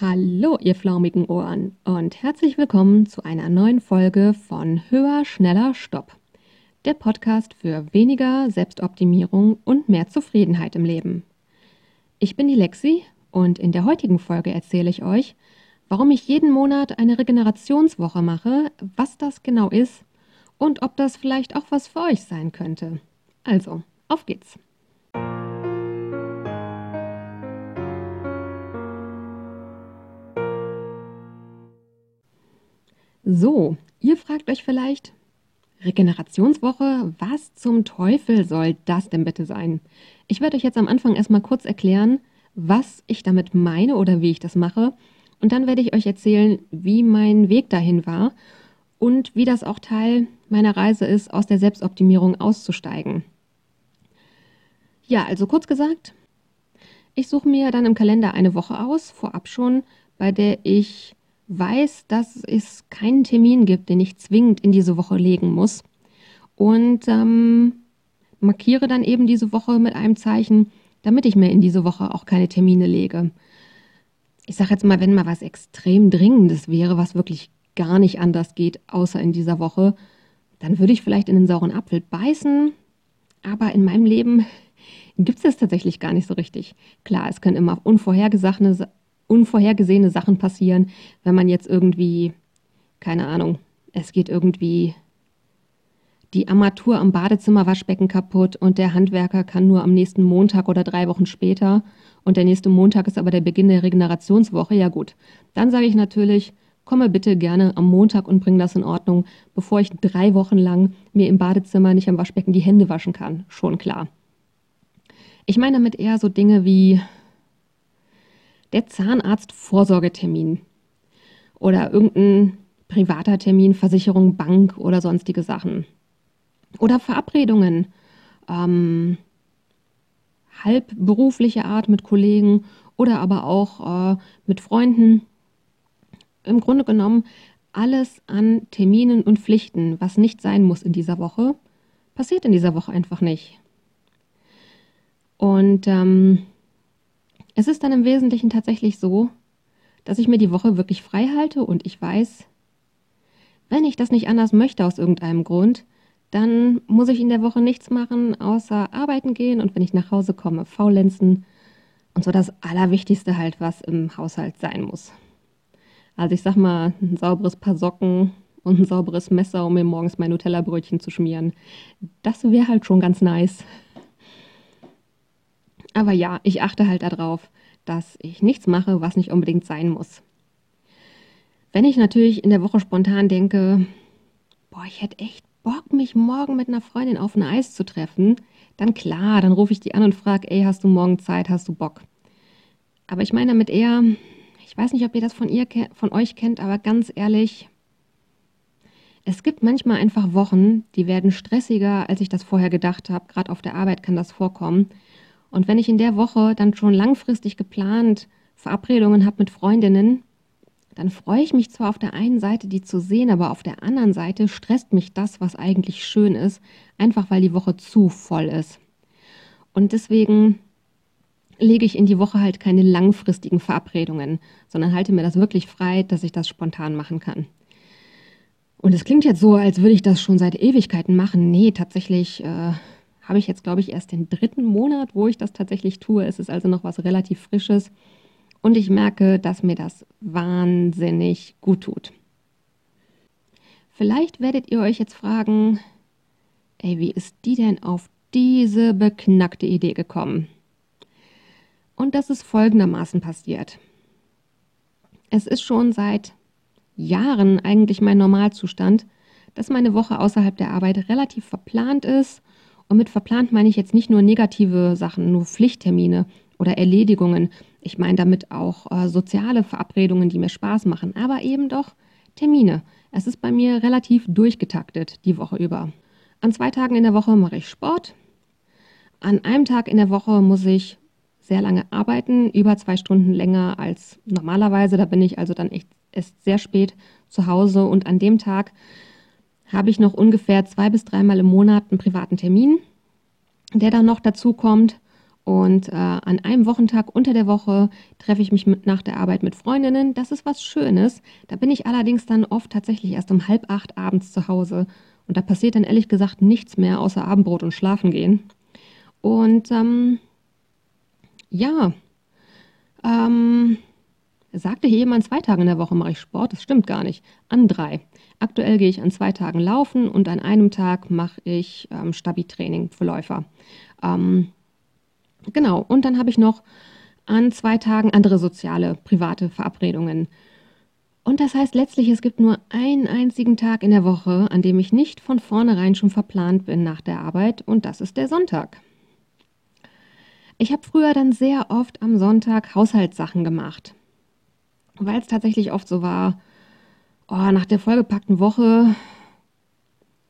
Hallo, ihr flaumigen Ohren und herzlich willkommen zu einer neuen Folge von Höher, Schneller, Stopp. Der Podcast für weniger Selbstoptimierung und mehr Zufriedenheit im Leben. Ich bin die Lexi und in der heutigen Folge erzähle ich euch, warum ich jeden Monat eine Regenerationswoche mache, was das genau ist und ob das vielleicht auch was für euch sein könnte. Also, auf geht's! So, ihr fragt euch vielleicht, Regenerationswoche, was zum Teufel soll das denn bitte sein? Ich werde euch jetzt am Anfang erstmal kurz erklären, was ich damit meine oder wie ich das mache. Und dann werde ich euch erzählen, wie mein Weg dahin war und wie das auch Teil meiner Reise ist, aus der Selbstoptimierung auszusteigen. Ja, also kurz gesagt, ich suche mir dann im Kalender eine Woche aus, vorab schon, bei der ich weiß, dass es keinen Termin gibt, den ich zwingend in diese Woche legen muss. Und ähm, markiere dann eben diese Woche mit einem Zeichen, damit ich mir in diese Woche auch keine Termine lege. Ich sage jetzt mal, wenn mal was extrem Dringendes wäre, was wirklich gar nicht anders geht, außer in dieser Woche, dann würde ich vielleicht in den sauren Apfel beißen. Aber in meinem Leben gibt es das tatsächlich gar nicht so richtig. Klar, es können immer unvorhergesehene, unvorhergesehene Sachen passieren, wenn man jetzt irgendwie, keine Ahnung, es geht irgendwie die Armatur am Badezimmerwaschbecken kaputt und der Handwerker kann nur am nächsten Montag oder drei Wochen später und der nächste Montag ist aber der Beginn der Regenerationswoche. Ja gut, dann sage ich natürlich, komme bitte gerne am Montag und bring das in Ordnung, bevor ich drei Wochen lang mir im Badezimmer nicht am Waschbecken die Hände waschen kann. Schon klar. Ich meine damit eher so Dinge wie der Zahnarzt-Vorsorgetermin oder irgendein privater Termin, Versicherung, Bank oder sonstige Sachen. Oder Verabredungen, ähm, halb berufliche Art mit Kollegen oder aber auch äh, mit Freunden. Im Grunde genommen alles an Terminen und Pflichten, was nicht sein muss in dieser Woche, passiert in dieser Woche einfach nicht. Und ähm, es ist dann im Wesentlichen tatsächlich so, dass ich mir die Woche wirklich frei halte und ich weiß, wenn ich das nicht anders möchte aus irgendeinem Grund, dann muss ich in der Woche nichts machen, außer arbeiten gehen und wenn ich nach Hause komme, faulenzen und so das Allerwichtigste halt, was im Haushalt sein muss. Also ich sag mal, ein sauberes Paar Socken und ein sauberes Messer, um mir morgens mein Nutella-Brötchen zu schmieren. Das wäre halt schon ganz nice. Aber ja, ich achte halt darauf, dass ich nichts mache, was nicht unbedingt sein muss. Wenn ich natürlich in der Woche spontan denke, boah, ich hätte echt Bock, mich morgen mit einer Freundin auf ein Eis zu treffen, dann klar, dann rufe ich die an und frage, ey, hast du morgen Zeit, hast du Bock? Aber ich meine damit eher, ich weiß nicht, ob ihr das von, ihr, von euch kennt, aber ganz ehrlich, es gibt manchmal einfach Wochen, die werden stressiger, als ich das vorher gedacht habe. Gerade auf der Arbeit kann das vorkommen. Und wenn ich in der Woche dann schon langfristig geplant Verabredungen habe mit Freundinnen, dann freue ich mich zwar auf der einen Seite, die zu sehen, aber auf der anderen Seite stresst mich das, was eigentlich schön ist, einfach weil die Woche zu voll ist. Und deswegen lege ich in die Woche halt keine langfristigen Verabredungen, sondern halte mir das wirklich frei, dass ich das spontan machen kann. Und es klingt jetzt so, als würde ich das schon seit Ewigkeiten machen. Nee, tatsächlich äh, habe ich jetzt, glaube ich, erst den dritten Monat, wo ich das tatsächlich tue. Es ist also noch was relativ Frisches. Und ich merke, dass mir das wahnsinnig gut tut. Vielleicht werdet ihr euch jetzt fragen, ey, wie ist die denn auf diese beknackte Idee gekommen? Und das ist folgendermaßen passiert. Es ist schon seit Jahren eigentlich mein Normalzustand, dass meine Woche außerhalb der Arbeit relativ verplant ist. Und mit verplant meine ich jetzt nicht nur negative Sachen, nur Pflichttermine oder Erledigungen, ich meine damit auch äh, soziale Verabredungen, die mir Spaß machen, aber eben doch Termine. Es ist bei mir relativ durchgetaktet die Woche über. An zwei Tagen in der Woche mache ich Sport. An einem Tag in der Woche muss ich sehr lange arbeiten, über zwei Stunden länger als normalerweise. Da bin ich also dann echt erst sehr spät zu Hause und an dem Tag habe ich noch ungefähr zwei bis dreimal im Monat einen privaten Termin, der dann noch dazu kommt. Und äh, an einem Wochentag unter der Woche treffe ich mich mit, nach der Arbeit mit Freundinnen. Das ist was Schönes. Da bin ich allerdings dann oft tatsächlich erst um halb acht abends zu Hause. Und da passiert dann ehrlich gesagt nichts mehr außer Abendbrot und Schlafen gehen. Und ähm, ja, ähm, sagte hier jemand, zwei Tage in der Woche mache ich Sport. Das stimmt gar nicht. An drei. Aktuell gehe ich an zwei Tagen laufen und an einem Tag mache ich ähm, Stabi-Training für Läufer. Ähm, Genau, und dann habe ich noch an zwei Tagen andere soziale, private Verabredungen. Und das heißt letztlich, es gibt nur einen einzigen Tag in der Woche, an dem ich nicht von vornherein schon verplant bin nach der Arbeit, und das ist der Sonntag. Ich habe früher dann sehr oft am Sonntag Haushaltssachen gemacht, weil es tatsächlich oft so war, oh, nach der vollgepackten Woche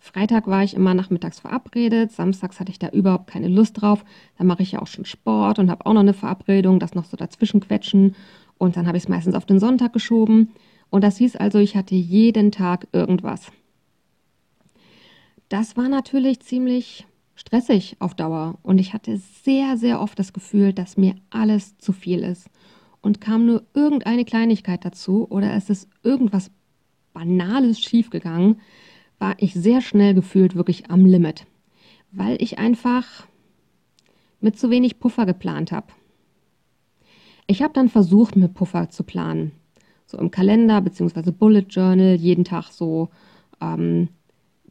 Freitag war ich immer nachmittags verabredet, samstags hatte ich da überhaupt keine Lust drauf. Da mache ich ja auch schon Sport und habe auch noch eine Verabredung, das noch so dazwischen quetschen. Und dann habe ich es meistens auf den Sonntag geschoben. Und das hieß also, ich hatte jeden Tag irgendwas. Das war natürlich ziemlich stressig auf Dauer. Und ich hatte sehr, sehr oft das Gefühl, dass mir alles zu viel ist. Und kam nur irgendeine Kleinigkeit dazu oder es ist irgendwas Banales schiefgegangen, war ich sehr schnell gefühlt wirklich am Limit, weil ich einfach mit zu wenig Puffer geplant habe. Ich habe dann versucht, mit Puffer zu planen. So im Kalender bzw. Bullet Journal jeden Tag so ähm,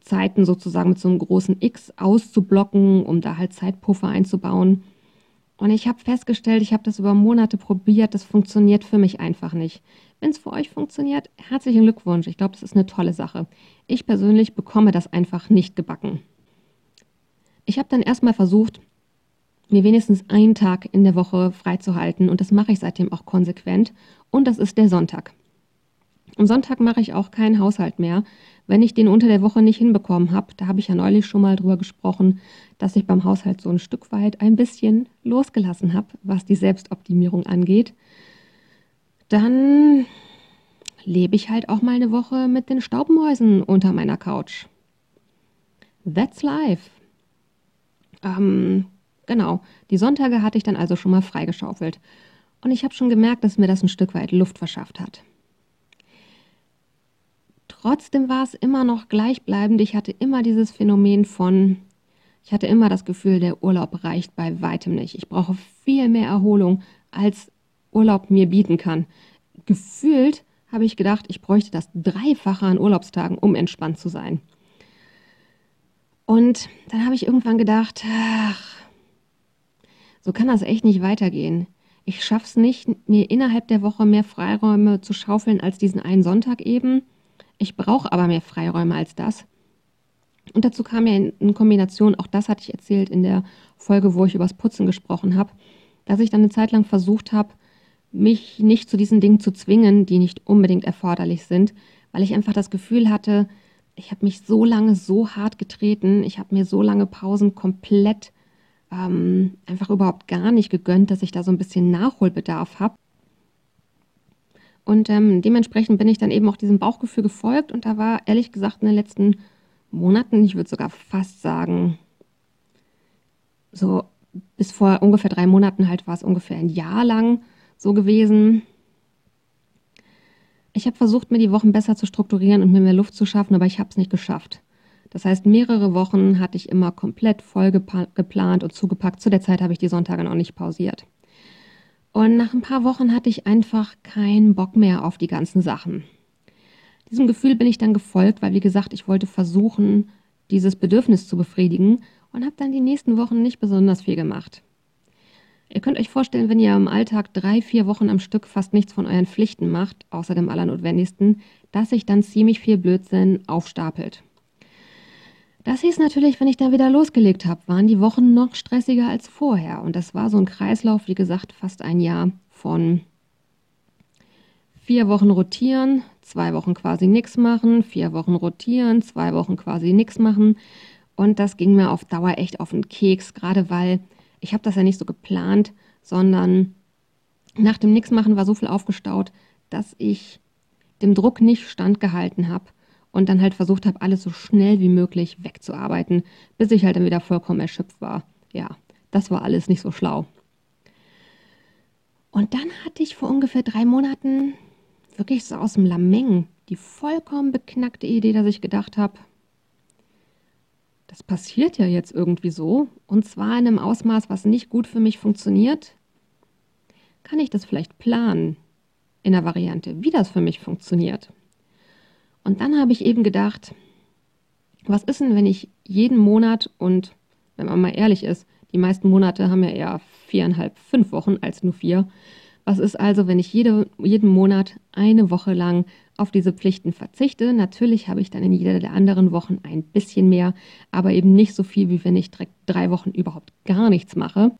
Zeiten sozusagen mit so einem großen X auszublocken, um da halt Zeitpuffer einzubauen. Und ich habe festgestellt, ich habe das über Monate probiert, das funktioniert für mich einfach nicht. Wenn es für euch funktioniert, herzlichen Glückwunsch. Ich glaube, das ist eine tolle Sache. Ich persönlich bekomme das einfach nicht gebacken. Ich habe dann erstmal versucht, mir wenigstens einen Tag in der Woche freizuhalten und das mache ich seitdem auch konsequent und das ist der Sonntag. Am Sonntag mache ich auch keinen Haushalt mehr, wenn ich den unter der Woche nicht hinbekommen habe. Da habe ich ja neulich schon mal drüber gesprochen, dass ich beim Haushalt so ein Stück weit ein bisschen losgelassen habe, was die Selbstoptimierung angeht. Dann lebe ich halt auch mal eine Woche mit den Staubmäusen unter meiner Couch. That's life. Ähm, genau, die Sonntage hatte ich dann also schon mal freigeschaufelt. Und ich habe schon gemerkt, dass mir das ein Stück weit Luft verschafft hat. Trotzdem war es immer noch gleichbleibend. Ich hatte immer dieses Phänomen von, ich hatte immer das Gefühl, der Urlaub reicht bei weitem nicht. Ich brauche viel mehr Erholung, als Urlaub mir bieten kann. Gefühlt habe ich gedacht, ich bräuchte das Dreifache an Urlaubstagen, um entspannt zu sein. Und dann habe ich irgendwann gedacht, ach, so kann das echt nicht weitergehen. Ich schaffe es nicht, mir innerhalb der Woche mehr Freiräume zu schaufeln als diesen einen Sonntag eben. Ich brauche aber mehr Freiräume als das. Und dazu kam ja in, in, Kombination, auch das hatte ich erzählt in der Folge, wo ich übers Putzen gesprochen habe, dass ich dann eine Zeit lang versucht habe, mich nicht zu diesen Dingen zu zwingen, die nicht unbedingt erforderlich sind, weil ich einfach das Gefühl hatte, ich habe mich so lange so hart getreten, ich habe mir so lange Pausen komplett ähm, einfach überhaupt gar nicht gegönnt, dass ich da so ein bisschen Nachholbedarf habe. Und ähm, dementsprechend bin ich dann eben auch diesem Bauchgefühl gefolgt und da war ehrlich gesagt in den letzten Monaten, ich würde sogar fast sagen, so bis vor ungefähr drei Monaten halt war es ungefähr ein Jahr lang so gewesen. Ich habe versucht, mir die Wochen besser zu strukturieren und mir mehr Luft zu schaffen, aber ich habe es nicht geschafft. Das heißt, mehrere Wochen hatte ich immer komplett voll geplant und zugepackt. Zu der Zeit habe ich die Sonntage noch nicht pausiert. Und nach ein paar Wochen hatte ich einfach keinen Bock mehr auf die ganzen Sachen. Diesem Gefühl bin ich dann gefolgt, weil wie gesagt, ich wollte versuchen, dieses Bedürfnis zu befriedigen und habe dann die nächsten Wochen nicht besonders viel gemacht. Ihr könnt euch vorstellen, wenn ihr im Alltag drei, vier Wochen am Stück fast nichts von euren Pflichten macht, außer dem Allernotwendigsten, dass sich dann ziemlich viel Blödsinn aufstapelt. Das hieß natürlich, wenn ich dann wieder losgelegt habe, waren die Wochen noch stressiger als vorher. Und das war so ein Kreislauf, wie gesagt, fast ein Jahr von vier Wochen rotieren, zwei Wochen quasi nichts machen, vier Wochen rotieren, zwei Wochen quasi nichts machen. Und das ging mir auf Dauer echt auf den Keks, gerade weil ich habe das ja nicht so geplant, sondern nach dem Nixmachen war so viel aufgestaut, dass ich dem Druck nicht standgehalten habe und dann halt versucht habe, alles so schnell wie möglich wegzuarbeiten, bis ich halt dann wieder vollkommen erschöpft war. Ja, das war alles nicht so schlau. Und dann hatte ich vor ungefähr drei Monaten wirklich so aus dem Lameng die vollkommen beknackte Idee, dass ich gedacht habe, das passiert ja jetzt irgendwie so, und zwar in einem Ausmaß, was nicht gut für mich funktioniert. Kann ich das vielleicht planen in der Variante, wie das für mich funktioniert? Und dann habe ich eben gedacht, was ist denn, wenn ich jeden Monat und wenn man mal ehrlich ist, die meisten Monate haben ja eher viereinhalb, fünf Wochen als nur vier. Was ist also, wenn ich jede, jeden Monat eine Woche lang auf diese Pflichten verzichte? Natürlich habe ich dann in jeder der anderen Wochen ein bisschen mehr, aber eben nicht so viel, wie wenn ich direkt drei Wochen überhaupt gar nichts mache.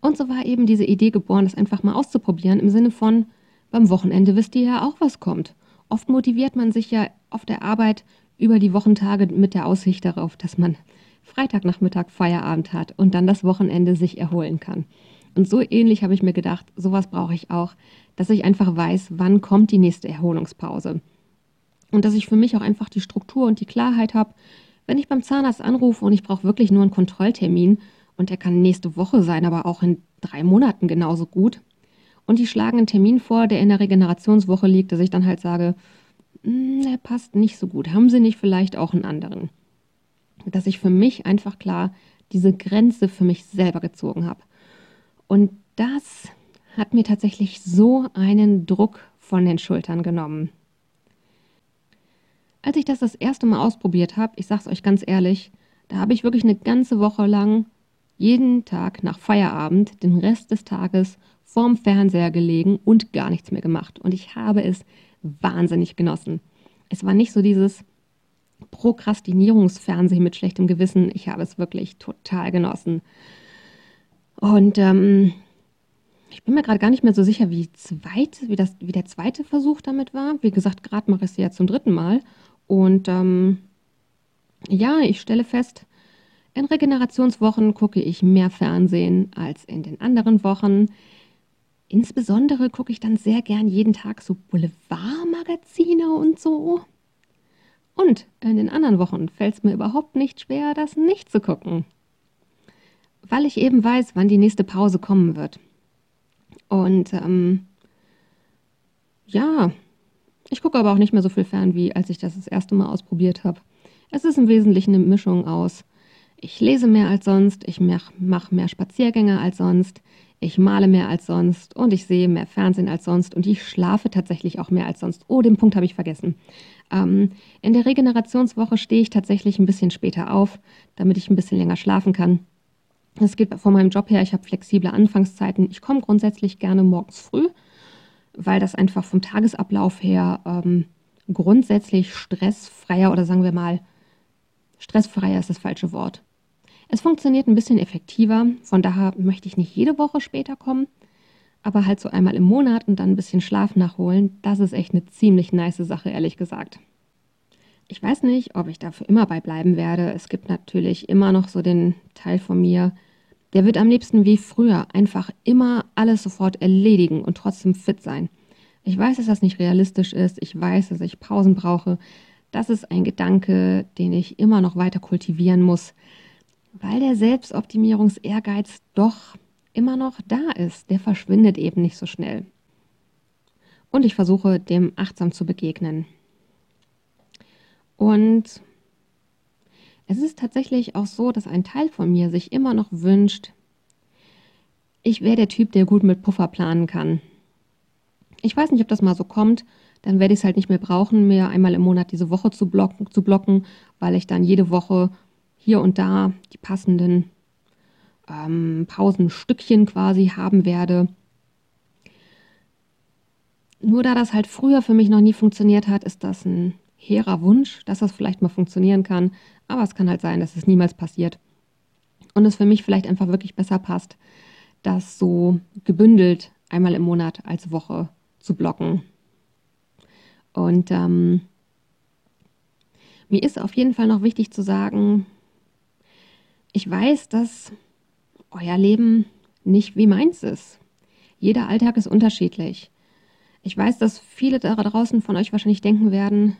Und so war eben diese Idee geboren, das einfach mal auszuprobieren, im Sinne von, beim Wochenende wisst ihr ja auch, was kommt. Oft motiviert man sich ja auf der Arbeit über die Wochentage mit der Aussicht darauf, dass man Freitagnachmittag Feierabend hat und dann das Wochenende sich erholen kann. Und so ähnlich habe ich mir gedacht, sowas brauche ich auch, dass ich einfach weiß, wann kommt die nächste Erholungspause. Und dass ich für mich auch einfach die Struktur und die Klarheit habe, wenn ich beim Zahnarzt anrufe und ich brauche wirklich nur einen Kontrolltermin und der kann nächste Woche sein, aber auch in drei Monaten genauso gut. Und die schlagen einen Termin vor, der in der Regenerationswoche liegt, dass ich dann halt sage, hm, der passt nicht so gut. Haben Sie nicht vielleicht auch einen anderen? dass ich für mich einfach klar diese Grenze für mich selber gezogen habe. Und das hat mir tatsächlich so einen Druck von den Schultern genommen. Als ich das das erste Mal ausprobiert habe, ich sage es euch ganz ehrlich, da habe ich wirklich eine ganze Woche lang jeden Tag nach Feierabend den Rest des Tages vorm Fernseher gelegen und gar nichts mehr gemacht. Und ich habe es wahnsinnig genossen. Es war nicht so dieses, Prokrastinierungsfernsehen mit schlechtem Gewissen. Ich habe es wirklich total genossen. Und ähm, ich bin mir gerade gar nicht mehr so sicher, wie, zweit, wie, das, wie der zweite Versuch damit war. Wie gesagt, gerade mache ich es ja zum dritten Mal. Und ähm, ja, ich stelle fest, in Regenerationswochen gucke ich mehr Fernsehen als in den anderen Wochen. Insbesondere gucke ich dann sehr gern jeden Tag so Boulevardmagazine und so. Und in den anderen Wochen fällt es mir überhaupt nicht schwer, das nicht zu gucken. Weil ich eben weiß, wann die nächste Pause kommen wird. Und ähm, ja, ich gucke aber auch nicht mehr so viel fern, wie als ich das das erste Mal ausprobiert habe. Es ist im Wesentlichen eine Mischung aus, ich lese mehr als sonst, ich mache mehr Spaziergänge als sonst, ich male mehr als sonst und ich sehe mehr Fernsehen als sonst und ich schlafe tatsächlich auch mehr als sonst. Oh, den Punkt habe ich vergessen. Ähm, in der Regenerationswoche stehe ich tatsächlich ein bisschen später auf, damit ich ein bisschen länger schlafen kann. Das geht von meinem Job her, ich habe flexible Anfangszeiten. Ich komme grundsätzlich gerne morgens früh, weil das einfach vom Tagesablauf her ähm, grundsätzlich stressfreier oder sagen wir mal, stressfreier ist das falsche Wort. Es funktioniert ein bisschen effektiver, von daher möchte ich nicht jede Woche später kommen, aber halt so einmal im Monat und dann ein bisschen Schlaf nachholen, das ist echt eine ziemlich nice Sache, ehrlich gesagt. Ich weiß nicht, ob ich dafür immer bei bleiben werde. Es gibt natürlich immer noch so den Teil von mir, der wird am liebsten wie früher einfach immer alles sofort erledigen und trotzdem fit sein. Ich weiß, dass das nicht realistisch ist. Ich weiß, dass ich Pausen brauche. Das ist ein Gedanke, den ich immer noch weiter kultivieren muss weil der Selbstoptimierungsehrgeiz doch immer noch da ist. Der verschwindet eben nicht so schnell. Und ich versuche, dem achtsam zu begegnen. Und es ist tatsächlich auch so, dass ein Teil von mir sich immer noch wünscht, ich wäre der Typ, der gut mit Puffer planen kann. Ich weiß nicht, ob das mal so kommt. Dann werde ich es halt nicht mehr brauchen, mir einmal im Monat diese Woche zu blocken, zu blocken, weil ich dann jede Woche hier und da die passenden ähm, Pausenstückchen quasi haben werde. Nur da das halt früher für mich noch nie funktioniert hat, ist das ein hehrer Wunsch, dass das vielleicht mal funktionieren kann. Aber es kann halt sein, dass es niemals passiert. Und es für mich vielleicht einfach wirklich besser passt, das so gebündelt einmal im Monat als Woche zu blocken. Und ähm, mir ist auf jeden Fall noch wichtig zu sagen, ich weiß, dass euer Leben nicht wie meins ist. Jeder Alltag ist unterschiedlich. Ich weiß, dass viele da draußen von euch wahrscheinlich denken werden,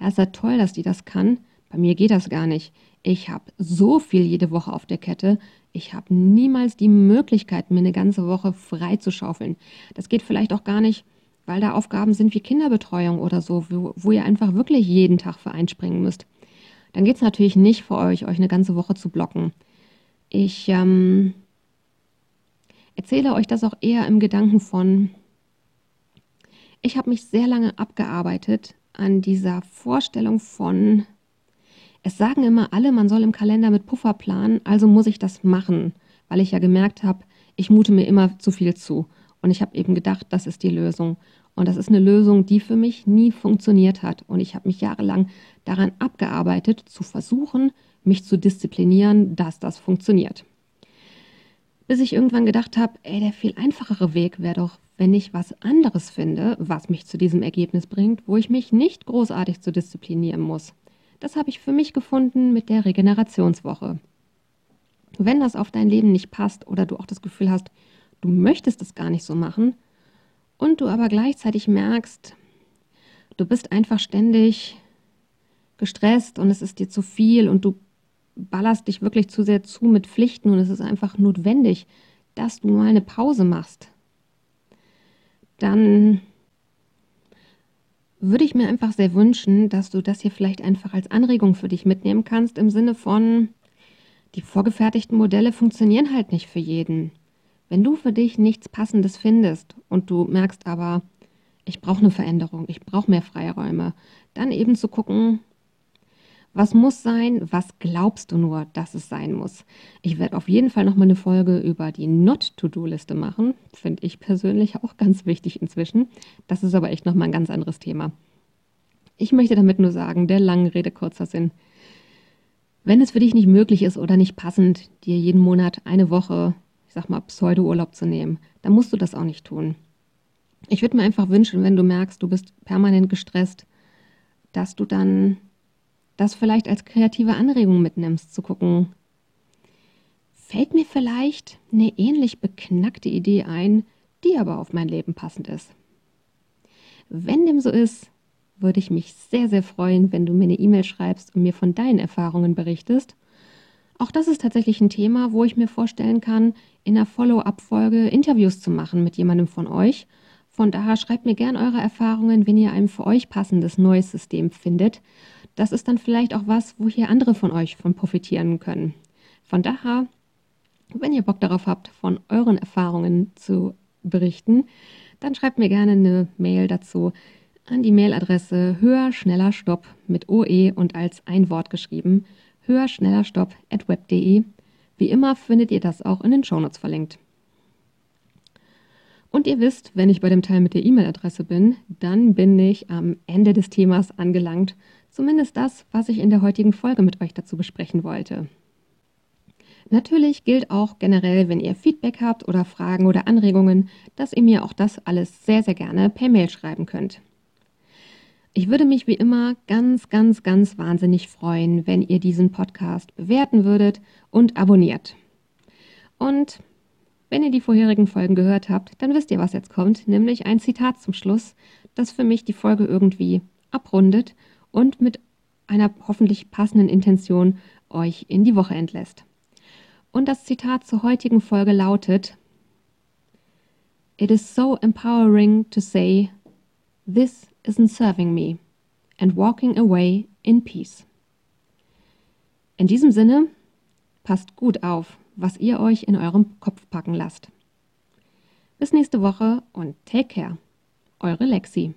ja, ist ja toll, dass die das kann. Bei mir geht das gar nicht. Ich habe so viel jede Woche auf der Kette. Ich habe niemals die Möglichkeit, mir eine ganze Woche frei zu schaufeln. Das geht vielleicht auch gar nicht, weil da Aufgaben sind wie Kinderbetreuung oder so, wo, wo ihr einfach wirklich jeden Tag für einspringen müsst. Dann geht es natürlich nicht für euch, euch eine ganze Woche zu blocken. Ich ähm, erzähle euch das auch eher im Gedanken von, ich habe mich sehr lange abgearbeitet an dieser Vorstellung von, es sagen immer alle, man soll im Kalender mit Puffer planen, also muss ich das machen, weil ich ja gemerkt habe, ich mute mir immer zu viel zu. Und ich habe eben gedacht, das ist die Lösung. Und das ist eine Lösung, die für mich nie funktioniert hat. Und ich habe mich jahrelang daran abgearbeitet, zu versuchen, mich zu disziplinieren, dass das funktioniert. Bis ich irgendwann gedacht habe, ey, der viel einfachere Weg wäre doch, wenn ich was anderes finde, was mich zu diesem Ergebnis bringt, wo ich mich nicht großartig zu disziplinieren muss. Das habe ich für mich gefunden mit der Regenerationswoche. Wenn das auf dein Leben nicht passt oder du auch das Gefühl hast, du möchtest es gar nicht so machen und du aber gleichzeitig merkst, du bist einfach ständig gestresst und es ist dir zu viel und du ballerst dich wirklich zu sehr zu mit Pflichten und es ist einfach notwendig, dass du mal eine Pause machst, dann würde ich mir einfach sehr wünschen, dass du das hier vielleicht einfach als Anregung für dich mitnehmen kannst, im Sinne von, die vorgefertigten Modelle funktionieren halt nicht für jeden. Wenn du für dich nichts Passendes findest und du merkst aber, ich brauche eine Veränderung, ich brauche mehr Freiräume, dann eben zu gucken, was muss sein, was glaubst du nur, dass es sein muss. Ich werde auf jeden Fall nochmal eine Folge über die Not-To-Do-Liste machen. Finde ich persönlich auch ganz wichtig inzwischen. Das ist aber echt nochmal ein ganz anderes Thema. Ich möchte damit nur sagen, der langen Rede kurzer Sinn. Wenn es für dich nicht möglich ist oder nicht passend, dir jeden Monat eine Woche, sag mal, Pseudo-Urlaub zu nehmen, dann musst du das auch nicht tun. Ich würde mir einfach wünschen, wenn du merkst, du bist permanent gestresst, dass du dann das vielleicht als kreative Anregung mitnimmst, zu gucken, fällt mir vielleicht eine ähnlich beknackte Idee ein, die aber auf mein Leben passend ist. Wenn dem so ist, würde ich mich sehr, sehr freuen, wenn du mir eine E-Mail schreibst und mir von deinen Erfahrungen berichtest. Auch das ist tatsächlich ein Thema, wo ich mir vorstellen kann, in einer Follow-up-Folge Interviews zu machen mit jemandem von euch. Von daher schreibt mir gerne eure Erfahrungen, wenn ihr ein für euch passendes neues System findet das ist dann vielleicht auch was, wo hier andere von euch von profitieren können. Von daher, wenn ihr Bock darauf habt, von euren Erfahrungen zu berichten, dann schreibt mir gerne eine Mail dazu an die Mailadresse höher, schneller, stopp mit OE und als ein Wort geschrieben, höher, schneller, stopp at web.de. Wie immer findet ihr das auch in den Shownotes verlinkt. Und ihr wisst, wenn ich bei dem Teil mit der E-Mail-Adresse bin, dann bin ich am Ende des Themas angelangt Zumindest das, was ich in der heutigen Folge mit euch dazu besprechen wollte. Natürlich gilt auch generell, wenn ihr Feedback habt oder Fragen oder Anregungen, dass ihr mir auch das alles sehr, sehr gerne per Mail schreiben könnt. Ich würde mich wie immer ganz, ganz, ganz wahnsinnig freuen, wenn ihr diesen Podcast bewerten würdet und abonniert. Und wenn ihr die vorherigen Folgen gehört habt, dann wisst ihr, was jetzt kommt, nämlich ein Zitat zum Schluss, das für mich die Folge irgendwie abrundet und mit einer hoffentlich passenden Intention euch in die Woche entlässt. Und das Zitat zur heutigen Folge lautet, It is so empowering to say, This isn't serving me, and walking away in peace. In diesem Sinne, passt gut auf, was ihr euch in eurem Kopf packen lasst. Bis nächste Woche und take care. Eure Lexi.